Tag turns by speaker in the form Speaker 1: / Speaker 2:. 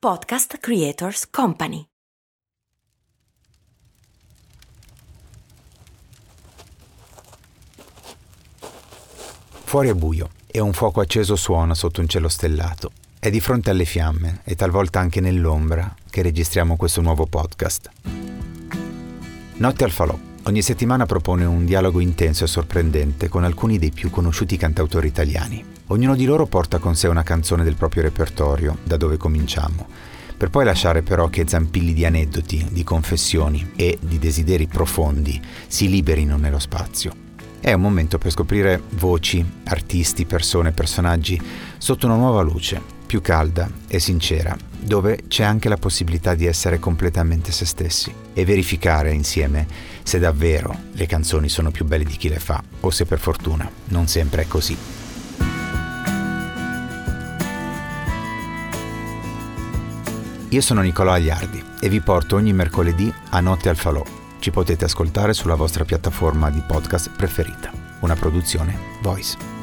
Speaker 1: Podcast Creators Company.
Speaker 2: Fuori è buio e un fuoco acceso suona sotto un cielo stellato. È di fronte alle fiamme e talvolta anche nell'ombra che registriamo questo nuovo podcast. Notte al falò. Ogni settimana propone un dialogo intenso e sorprendente con alcuni dei più conosciuti cantautori italiani. Ognuno di loro porta con sé una canzone del proprio repertorio, da dove cominciamo, per poi lasciare però che zampilli di aneddoti, di confessioni e di desideri profondi si liberino nello spazio. È un momento per scoprire voci, artisti, persone, personaggi sotto una nuova luce, più calda e sincera, dove c'è anche la possibilità di essere completamente se stessi e verificare insieme se davvero le canzoni sono più belle di chi le fa o se per fortuna non sempre è così. Io sono Nicolò Agliardi e vi porto ogni mercoledì a Notte al Falò ci potete ascoltare sulla vostra piattaforma di podcast preferita. Una produzione Voice.